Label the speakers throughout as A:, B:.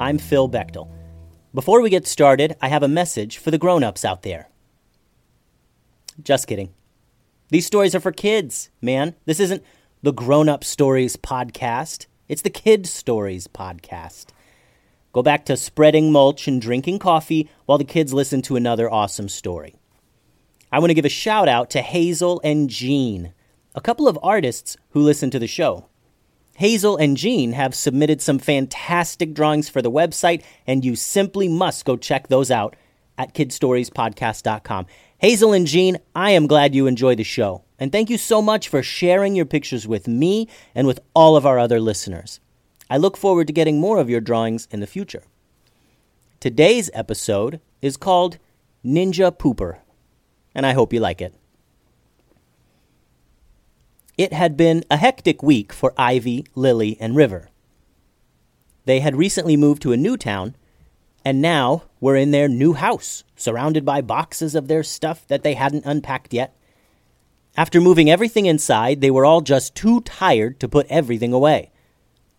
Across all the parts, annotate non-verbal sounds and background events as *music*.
A: I'm Phil Bechtel. Before we get started, I have a message for the grown ups out there. Just kidding. These stories are for kids, man. This isn't the Grown Up Stories podcast, it's the Kid Stories podcast. Go back to spreading mulch and drinking coffee while the kids listen to another awesome story. I want to give a shout out to Hazel and Jean, a couple of artists who listen to the show. Hazel and Jean have submitted some fantastic drawings for the website, and you simply must go check those out at kidstoriespodcast.com. Hazel and Jean, I am glad you enjoy the show, and thank you so much for sharing your pictures with me and with all of our other listeners. I look forward to getting more of your drawings in the future. Today's episode is called Ninja Pooper, and I hope you like it. It had been a hectic week for Ivy, Lily, and River. They had recently moved to a new town, and now were in their new house, surrounded by boxes of their stuff that they hadn't unpacked yet. After moving everything inside, they were all just too tired to put everything away.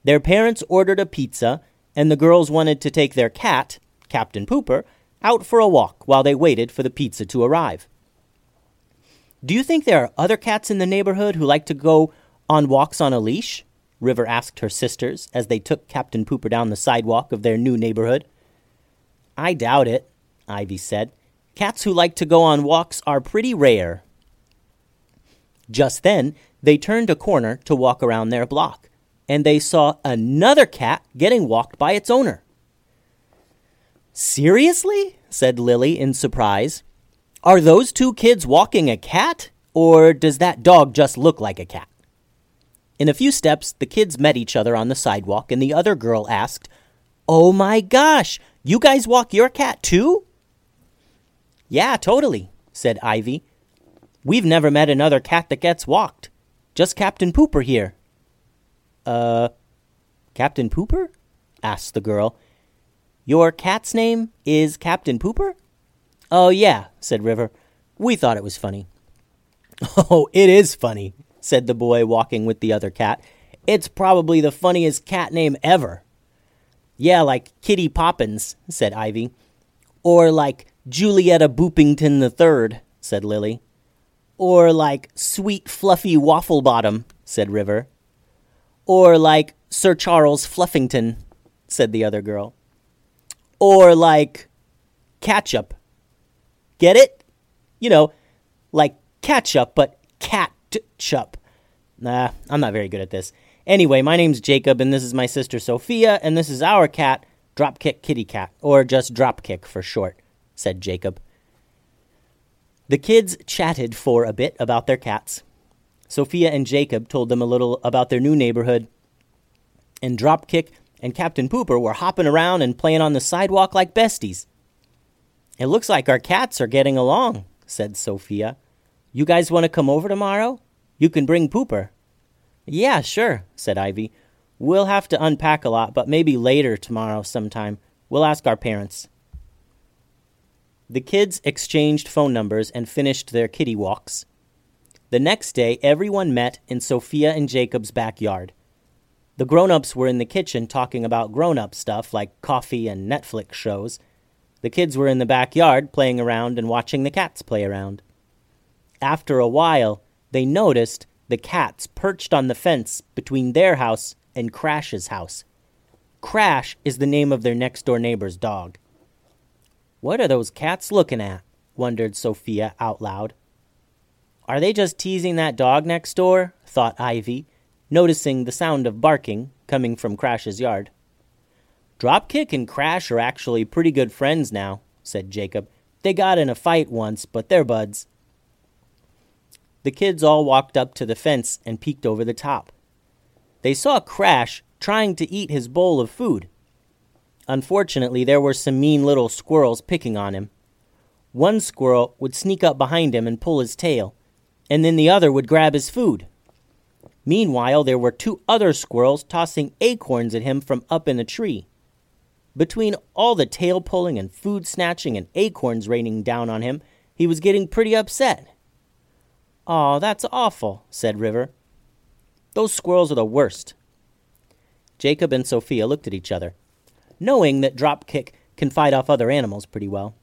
A: Their parents ordered a pizza, and the girls wanted to take their cat, Captain Pooper, out for a walk while they waited for the pizza to arrive. Do you think there are other cats in the neighborhood who like to go on walks on a leash? River asked her sisters as they took Captain Pooper down the sidewalk of their new neighborhood. I doubt it, Ivy said. Cats who like to go on walks are pretty rare. Just then, they turned a corner to walk around their block, and they saw another cat getting walked by its owner. Seriously? said Lily in surprise. Are those two kids walking a cat, or does that dog just look like a cat? In a few steps, the kids met each other on the sidewalk, and the other girl asked, Oh my gosh, you guys walk your cat too? Yeah, totally, said Ivy. We've never met another cat that gets walked. Just Captain Pooper here. Uh, Captain Pooper? asked the girl. Your cat's name is Captain Pooper? Oh, yeah, said River. We thought it was funny. *laughs* Oh, it is funny, said the boy walking with the other cat. It's probably the funniest cat name ever. Yeah, like Kitty Poppins, said Ivy. Or like Julietta Boopington the Third, said Lily. Or like Sweet Fluffy Waffle Bottom, said River. Or like Sir Charles Fluffington, said the other girl. Or like Catchup, Get it? You know, like ketchup, but cat-chup. Nah, I'm not very good at this. Anyway, my name's Jacob, and this is my sister Sophia, and this is our cat, Dropkick Kitty Cat, or just Dropkick for short, said Jacob. The kids chatted for a bit about their cats. Sophia and Jacob told them a little about their new neighborhood, and Dropkick and Captain Pooper were hopping around and playing on the sidewalk like besties. It looks like our cats are getting along, said Sophia. You guys want to come over tomorrow? You can bring Pooper. Yeah, sure, said Ivy. We'll have to unpack a lot, but maybe later tomorrow sometime. We'll ask our parents. The kids exchanged phone numbers and finished their kitty walks. The next day, everyone met in Sophia and Jacob's backyard. The grown ups were in the kitchen talking about grown up stuff like coffee and Netflix shows. The kids were in the backyard playing around and watching the cats play around. After a while, they noticed the cats perched on the fence between their house and Crash's house. Crash is the name of their next door neighbor's dog. What are those cats looking at? wondered Sophia out loud. Are they just teasing that dog next door? thought Ivy, noticing the sound of barking coming from Crash's yard. Dropkick and Crash are actually pretty good friends now, said Jacob. They got in a fight once, but they're buds. The kids all walked up to the fence and peeked over the top. They saw Crash trying to eat his bowl of food. Unfortunately, there were some mean little squirrels picking on him. One squirrel would sneak up behind him and pull his tail, and then the other would grab his food. Meanwhile, there were two other squirrels tossing acorns at him from up in a tree. Between all the tail pulling and food snatching and acorns raining down on him, he was getting pretty upset. Aw, that's awful, said River. Those squirrels are the worst. Jacob and Sophia looked at each other, knowing that Dropkick can fight off other animals pretty well.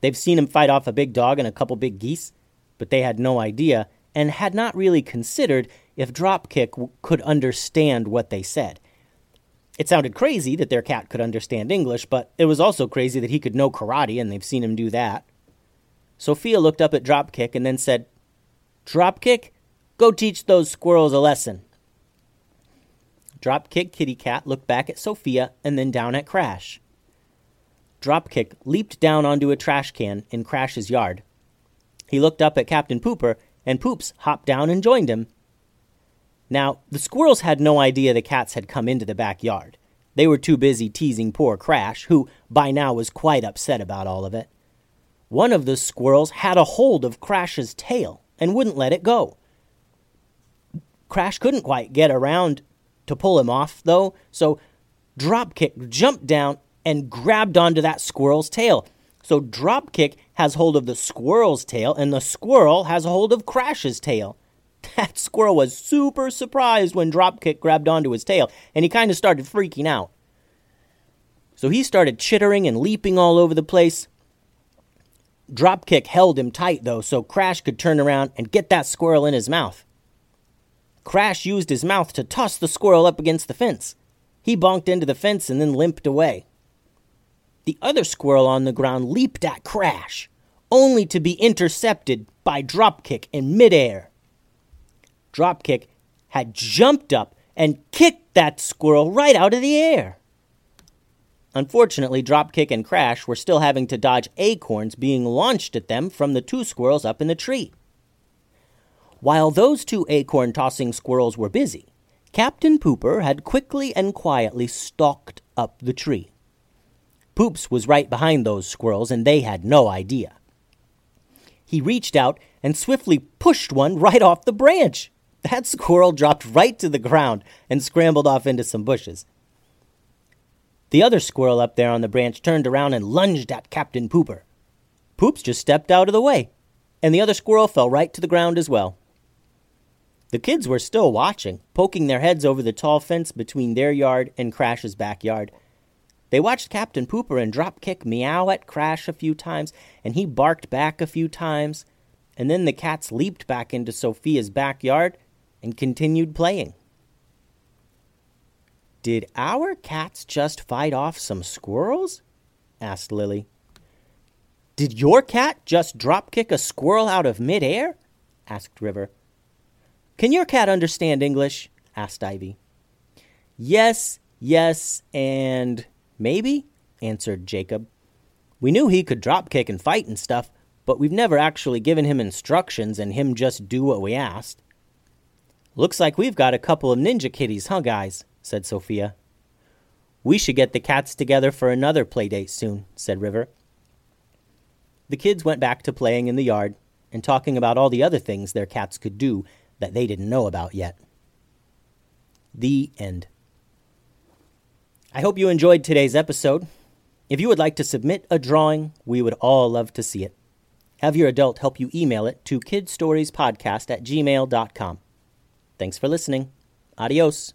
A: They've seen him fight off a big dog and a couple big geese, but they had no idea and had not really considered if Dropkick w- could understand what they said. It sounded crazy that their cat could understand English, but it was also crazy that he could know karate, and they've seen him do that. Sophia looked up at Dropkick and then said, Dropkick, go teach those squirrels a lesson. Dropkick Kitty Cat looked back at Sophia and then down at Crash. Dropkick leaped down onto a trash can in Crash's yard. He looked up at Captain Pooper, and Poops hopped down and joined him. Now, the squirrels had no idea the cats had come into the backyard. They were too busy teasing poor Crash, who by now was quite upset about all of it. One of the squirrels had a hold of Crash's tail and wouldn't let it go. Crash couldn't quite get around to pull him off, though, so Dropkick jumped down and grabbed onto that squirrel's tail. So Dropkick has hold of the squirrel's tail, and the squirrel has hold of Crash's tail. That squirrel was super surprised when Dropkick grabbed onto his tail, and he kind of started freaking out. So he started chittering and leaping all over the place. Dropkick held him tight, though, so Crash could turn around and get that squirrel in his mouth. Crash used his mouth to toss the squirrel up against the fence. He bonked into the fence and then limped away. The other squirrel on the ground leaped at Crash, only to be intercepted by Dropkick in midair. Dropkick had jumped up and kicked that squirrel right out of the air. Unfortunately, Dropkick and Crash were still having to dodge acorns being launched at them from the two squirrels up in the tree. While those two acorn tossing squirrels were busy, Captain Pooper had quickly and quietly stalked up the tree. Poops was right behind those squirrels, and they had no idea. He reached out and swiftly pushed one right off the branch. That squirrel dropped right to the ground and scrambled off into some bushes. The other squirrel up there on the branch turned around and lunged at Captain Pooper. Poops just stepped out of the way, and the other squirrel fell right to the ground as well. The kids were still watching, poking their heads over the tall fence between their yard and Crash's backyard. They watched Captain Pooper and Dropkick meow at Crash a few times, and he barked back a few times, and then the cats leaped back into Sophia's backyard and continued playing. Did our cats just fight off some squirrels? asked Lily. Did your cat just drop kick a squirrel out of midair? asked River. Can your cat understand English? asked Ivy. Yes, yes, and maybe, answered Jacob. We knew he could drop kick and fight and stuff, but we've never actually given him instructions and him just do what we asked. Looks like we've got a couple of ninja kitties, huh, guys? said Sophia. We should get the cats together for another play date soon, said River. The kids went back to playing in the yard and talking about all the other things their cats could do that they didn't know about yet. The end. I hope you enjoyed today's episode. If you would like to submit a drawing, we would all love to see it. Have your adult help you email it to kidstoriespodcast at gmail.com. Thanks for listening. Adios.